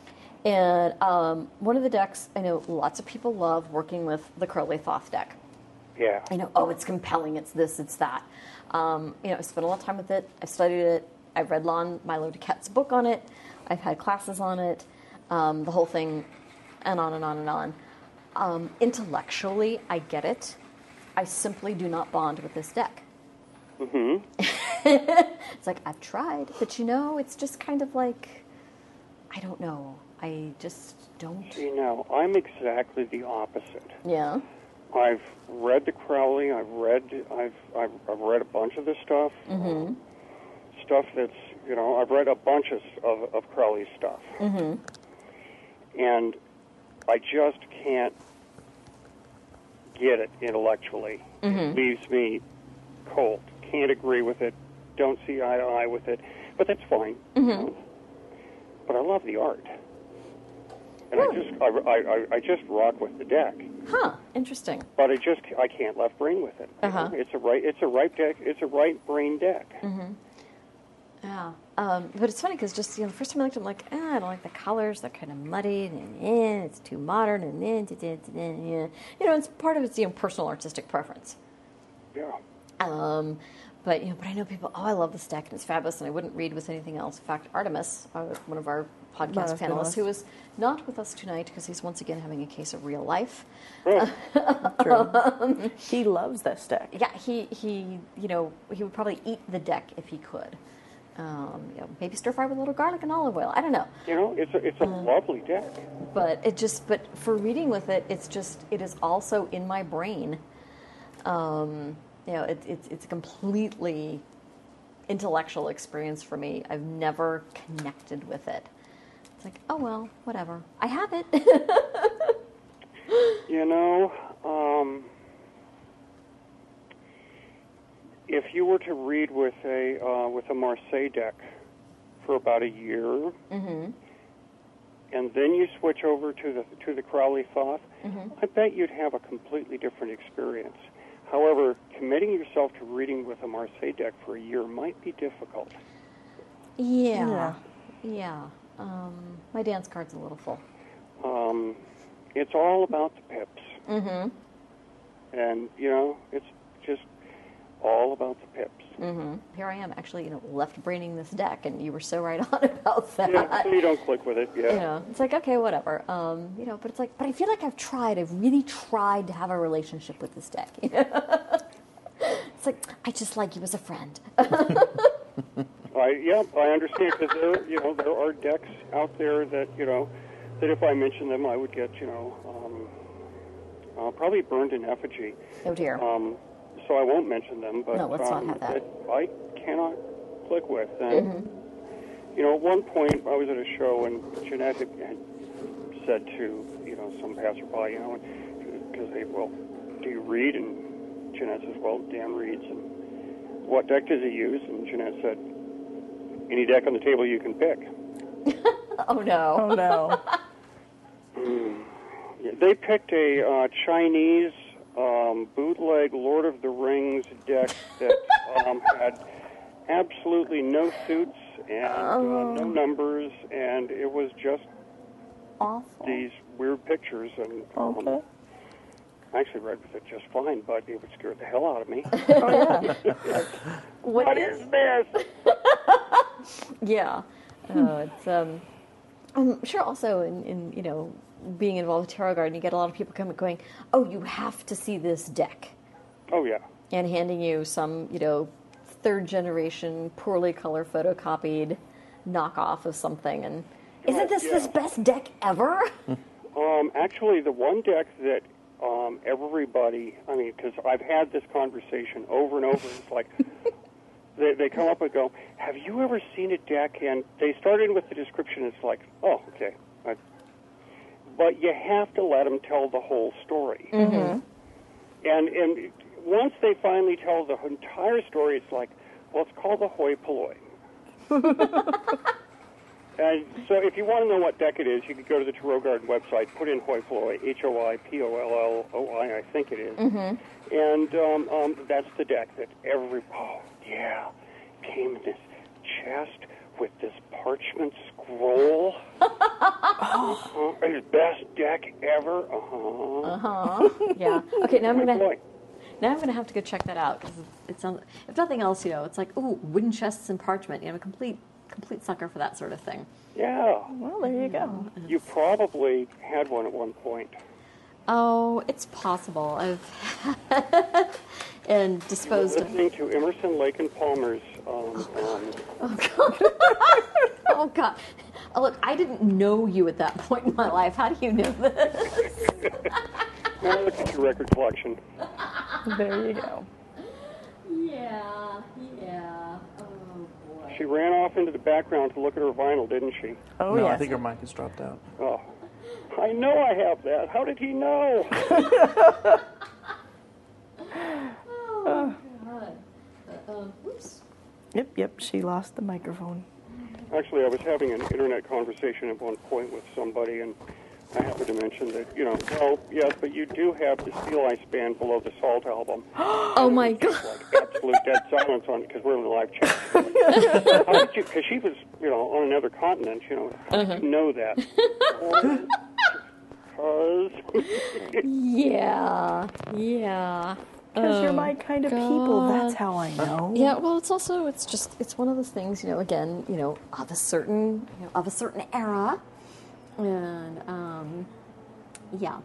And um, one of the decks, I know lots of people love working with the Crowley Thoth deck. Yeah. I know, oh, it's compelling, it's this, it's that. Um, you know, I spent a lot of time with it. I've studied it. I've read Lon Milo DuQuette's book on it. I've had classes on it. Um, the whole thing, and on and on and on. Um, intellectually, I get it. I simply do not bond with this deck. Mm-hmm. it's like I've tried, but you know, it's just kind of like I don't know. I just don't. You know, I'm exactly the opposite. Yeah. I've read the Crowley. I've read. I've. I've, I've read a bunch of this stuff. Mm-hmm. Stuff that's you know. I've read a bunch of of, of Crowley's stuff. Mm-hmm. And I just can't get it intellectually. It leaves me cold. Can't agree with it. Don't see eye to eye with it. But that's fine. you know. But I love the art. And I just I, I, I- just rock with the deck Huh. Interesting. but I just I can't left brain with it. Uh-huh. It's a right it's a right deck. It's a right brain deck. Mm-hmm. Yeah, um, but it's funny because just you know the first time I looked, at it, I'm like, ah, I don't like the colors. They're kind of muddy, and eh, it's too modern, and eh, da, da, da, da, you know, it's part of it's you know personal artistic preference. Yeah. Um, but you know, but I know people. Oh, I love this deck, and it's fabulous, and I wouldn't read with anything else. In fact, Artemis, uh, one of our podcast Bonus panelist, panelist. who is not with us tonight because he's once again having a case of real life. True. he loves this deck. Yeah, he, he you know he would probably eat the deck if he could. Um, you know, maybe stir fry with a little garlic and olive oil. I don't know, you know, it's a, it's a lovely deck. but it just but for reading with it, it's just it is also in my brain. Um, you know, it, it's it's a completely intellectual experience for me. I've never connected with it. It's like, oh well, whatever. I have it. You know, um, if you were to read with a uh, with a Marseille deck for about a year, Mm-hmm. and then you switch over to the to the Crowley Thoth, Mm-hmm. I bet you'd have a completely different experience. However, committing yourself to reading with a Marseille deck for a year might be difficult. yeah, yeah. Um, my dance card's a little full. Um, it's all about the pips, Mm-hmm. and you know, it's just all about the pips. Mm-hmm. Here I am, actually, you know, left braining this deck, and you were so right on about that. Yeah, so you don't click with it. Yeah. You know, it's like okay, whatever. Um, you know, but it's like, but I feel like I've tried. I've really tried to have a relationship with this deck. it's like I just like you as a friend. I yeah, I understand because there, you know, there are decks out there that you know that if I mention them, I would get you know um, uh, probably burned in effigy. oh dear. Um, so I won't mention them. But No, let's not um, have that. I cannot click with. And Mm-hmm. you know, at one point I was at a show and Jeanette had, had said to you know some passerby, you know, because they well, do you read? And Jeanette says, well, Dan reads. And what deck does he use? And Jeanette said, any deck on the table you can pick. oh no. Oh no. Yeah, They picked a uh, Chinese um, bootleg Lord of the Rings deck that um, had absolutely no suits and uh, no numbers, and it was just Awful. these weird pictures. And um, Okay. I actually read with it just fine, but it would scare the hell out of me. Oh yeah. what is this? Yeah. Oh, it's um. I'm sure also in, in you know being involved with Tarot Garden, you get a lot of people coming going, oh, you have to see this deck, Oh yeah. and handing you some you know third generation poorly color photocopied knockoff of something, and isn't this yeah. this best deck ever? Um, actually, the one deck that um, everybody, I mean, because I've had this conversation over and over, it's like they, they come up and go, Have you ever seen a deck? And they start in with the description, it's like, Oh, okay. I, but you have to let them tell the whole story. And, and once they finally tell the entire story, it's like, Well, it's called the hoi polloi. And so, if you want to know what deck it is, you could go to the Tarot Garden website, put in Hoi Polloi, H O I P O L L O I, I think it is. And um, um, that's the deck that every, oh, yeah, came in this chest with this parchment scroll. uh-huh. His best deck ever. Uh-huh. Uh-huh. yeah. Okay, now I'm gonna Polloi. now I'm gonna have to go check that out because it sounds. If nothing else, you know, it's like ooh, wooden chests and parchment. You know, I'm a complete complete sucker for that sort of thing. Yeah. Well, there you go. You probably had one at one point. Oh, it's possible. I've and disposed of. Listening to Emerson, Lake, and Palmer's um, um, Oh God! Oh, god. look, I didn't know you at that point in my life. How do you know this? now look at your record collection. There you go. Yeah, yeah. Oh boy. She ran off into the background to look at her vinyl, didn't she? Oh no, I think her mic has dropped out. Oh, I know I have that. How did he know? Oh God. Uh, um, oops. Yep, yep. She lost the microphone. Actually, I was having an internet conversation at one point with somebody, and I happened to mention that, you know, well, yes, but you do have the Steel Ice Band below the Salt album. Oh my God. Like absolute dead silence on it because we're in the live chat. How did you? Because she was, you know, on another continent. You know, how did you know that? Because Yeah, yeah. Because you're my kind of people. That's how I know. Yeah, well, it's also it's just it's one of those things, you know. Again, you know, of a certain you know, of a certain era, and um, yeah,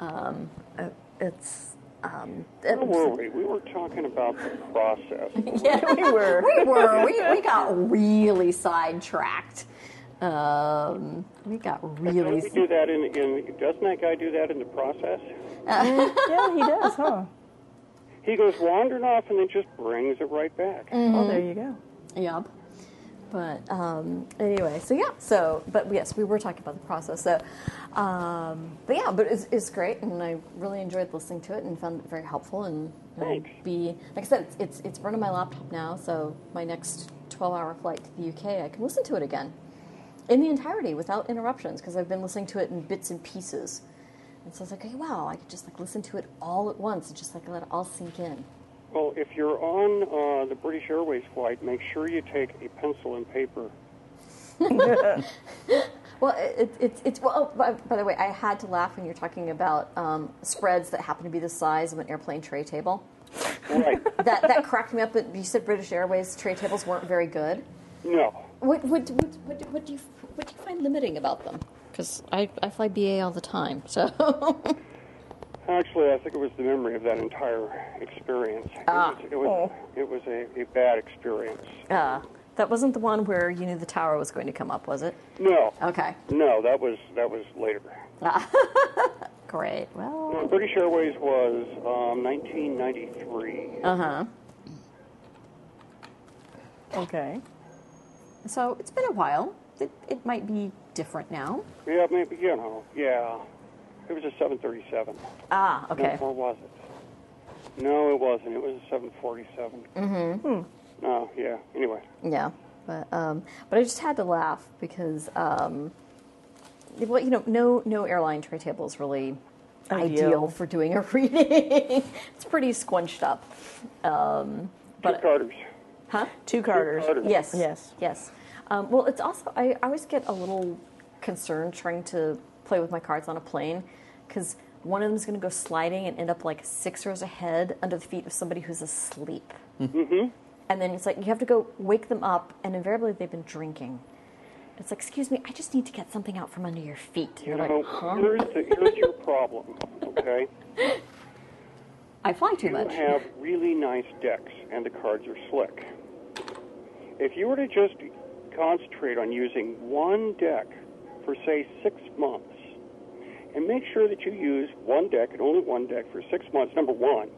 um, uh, it's um, Where were we? We were talking about the process. Yeah, we were. we were we, we got really sidetracked. Um, we got Don't really. we do that in, in? Doesn't that guy do that in the process? yeah, he does, huh? He goes wandering off and then just brings it right back. Oh, there you go. Yep. But um, anyway, so yeah, so but yes, we were talking about the process. So, um, but yeah, but it's, it's great, and I really enjoyed listening to it and found it very helpful. And you know, be like I said, it's, it's it's running my laptop now, so my next twelve-hour flight to the UK, I can listen to it again in the entirety without interruptions because I've been listening to it in bits and pieces. And so I was like, hey, wow, I could just like listen to it all at once and just like let it all sink in. Well, if you're on uh, the British Airways flight, make sure you take a pencil and paper. Well, it, it, it's well. Oh, by, by the way, I had to laugh when you're talking about um, spreads that happen to be the size of an airplane tray table. Right? That that cracked me up. But you said British Airways tray tables weren't very good. no. What what what what, what do you what do you find limiting about them? Because I, I fly BA all the time, so Actually, I think it was the memory of that entire experience. Ah. It was, it was, it was a, a bad experience. uh, that wasn't the one where you knew the tower was going to come up, was it? No. Okay, No, that was that was later. Ah. great. Well, Uh, British Airways was um, 1993. uh huh. Okay. So it's been a while. It, it might be different now. Yeah, maybe you know. Yeah, it was a 737. Ah, okay. No, or was it? No, it wasn't. It was a 747. Mm-hmm. No, yeah. Anyway, Yeah, but um, but I just had to laugh because um, well, you know, no no airline tray table is really ideal, Ideal. for doing a reading. it's pretty squunched up. Um, two but Carters. huh? Two Carters. Carters. Yes. Yes. Yes. Um, well, it's also I, I always get a little concerned trying to play with my cards on a plane because one of them is going to go sliding and end up like six rows ahead under the feet of somebody who's asleep. Mm-hmm. And then it's like you have to go wake them up, and invariably they've been drinking. It's like, excuse me, I just need to get something out from under your feet. You You're know, like, huh? here's, the, here's your problem, okay? I fly too You much. have really nice decks, and the cards are slick. If you were to just concentrate on using one deck for, say, six months, and make sure that you use one deck and only one deck for six months, number one,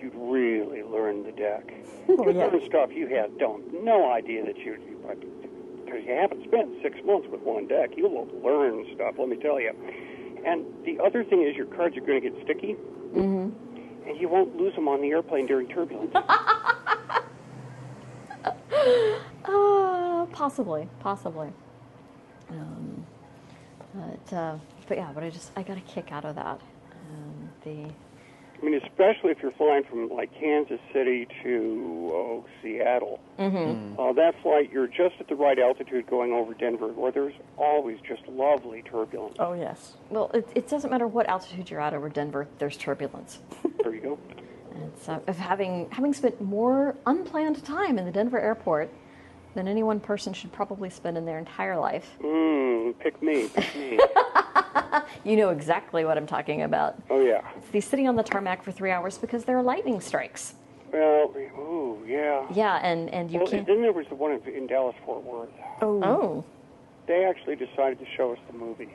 you'd really learn the deck. Oh, You'd yeah. learn stuff you had don't no idea that you because you haven't spent six months with one deck. You'll learn stuff, let me tell you. And the other thing is your cards are going to get sticky, and you won't lose them on the airplane during turbulence. Uh, possibly, possibly. Um, but uh, but yeah, but I just I got a kick out of that. Um, the I mean, especially if you're flying from like Kansas City to oh, Seattle. Mm-hmm. Uh, that flight, you're just at the right altitude going over Denver, where there's always just lovely turbulence. Oh, yes. well, it, it doesn't matter what altitude you're at over Denver. There's turbulence. There you go. And so, of having having spent more unplanned time in the Denver airport than any one person should probably spend in their entire life, Mm, pick me, pick me. you know exactly what I'm talking about. oh yeah. It's the sitting on the tarmac for three hours because there are lightning strikes. Well, ooh, yeah. Yeah, and and you Well, can't. then there was the one in, in Dallas Fort Worth. Oh. Oh, They actually decided to show us the movie.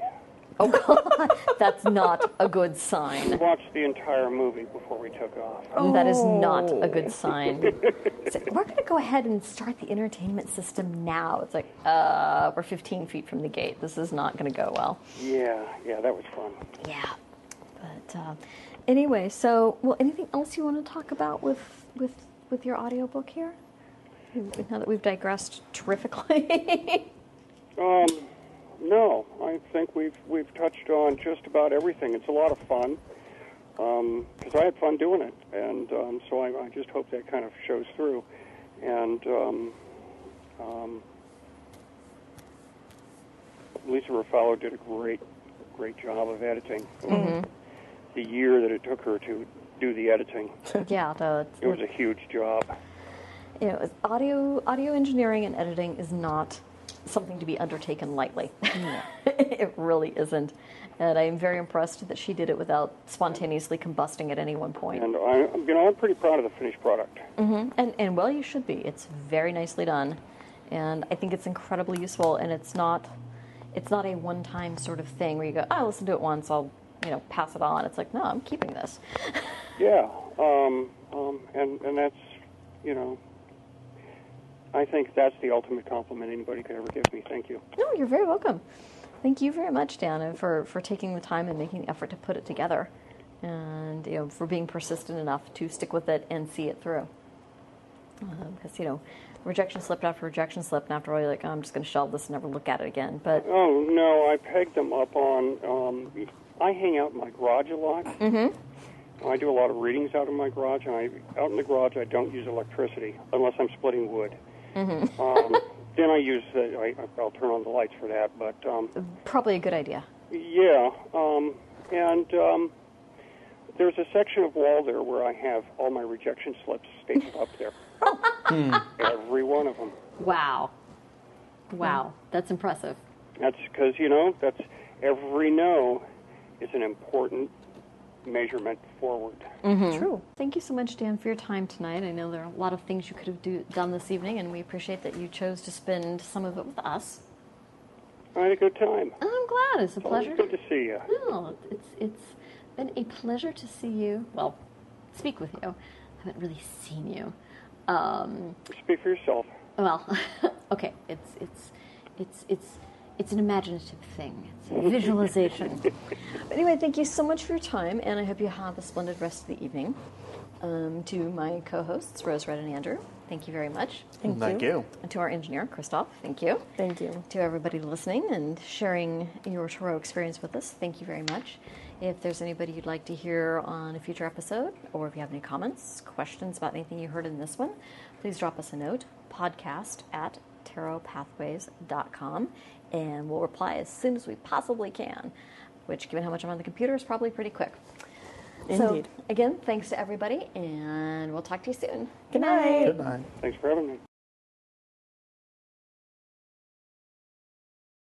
Oh God, that's not a good We sign. watched the entire movie before we took off. That is not a good sign. It's like, we're going to go ahead and start the entertainment system now. It's like, uh, we're 15 feet from the gate. This is not going to go well. Yeah, yeah, that was fun. Yeah. But uh, anyway, so well, anything else you want to talk about with with with your audiobook here? Now that we've digressed terrifically. Um, no, I think we've we've touched on just about everything. It's a lot of fun because I had fun doing it, and um, so I, I just hope that kind of shows through. And um, um, Lisa Ruffalo did a great great job of editing. the year that it took her to do the editing. yeah, It was a huge job. you know, audio audio engineering and editing is not something to be undertaken lightly. it really isn't. And I'm very impressed that she did it without spontaneously combusting at any one point. And I, you know, I'm pretty proud of the finished product. Mm-hmm. And, and well, you should be. It's very nicely done, and I think it's incredibly useful. And it's not, it's not a one-time sort of thing where you go, oh, I'll listen to it once, I'll, you know, pass it on. It's like, no, I'm keeping this. Yeah, um, um, and and that's, you know, I think that's the ultimate compliment anybody could ever give me. Thank you. No, you're very welcome. Thank you very much, Dan, and for, for taking the time and making the effort to put it together, and you know, for being persistent enough to stick with it and see it through. Because you know, rejection slip after rejection slip, and after all, you're like, oh, I'm just going to shelve this and never look at it again. But Oh no, I pegged them up on. Um, I hang out in my garage a lot. Mm-hmm. I do a lot of readings out in my garage, and I out in the garage I don't use electricity unless I'm splitting wood. Mm-hmm. Um, then I use the. I, I'll turn on the lights for that, but um, probably a good idea. yeah. Um, and um, there's a section of wall there where I have all my rejection slips stapled up there. Every one of them. Wow, wow, that's impressive. That's because you know that's every no is an important measurement forward. True. Thank you so much, Dan, for your time tonight. I know there are a lot of things you could have do, done this evening, and we appreciate that you chose to spend some of it with us. I had a good time. I'm glad. It's a Always pleasure. good to see you. No, it's it's been a pleasure to see you. Well, speak with you. I haven't really seen you. Um, Speak for yourself. well, okay. It's it's it's it's it's an imaginative thing. It's a visualization. but anyway, thank you so much for your time, and I hope you have a splendid rest of the evening. Um, to my co-hosts, Rose, Red, and Andrew, thank you very much. Thank, Thank you. And to our engineer, Christoph, thank you. Thank you. To everybody listening and sharing your Tarot experience with us, thank you very much. If there's anybody you'd like to hear on a future episode, or if you have any comments, questions about anything you heard in this one, please drop us a note, podcast at tarotpathways.com, and we'll reply as soon as we possibly can, which, given how much I'm on the computer, is probably pretty quick. Indeed. So, again, thanks to everybody, and we'll talk to you soon. Good night. Good night. Thanks for having me.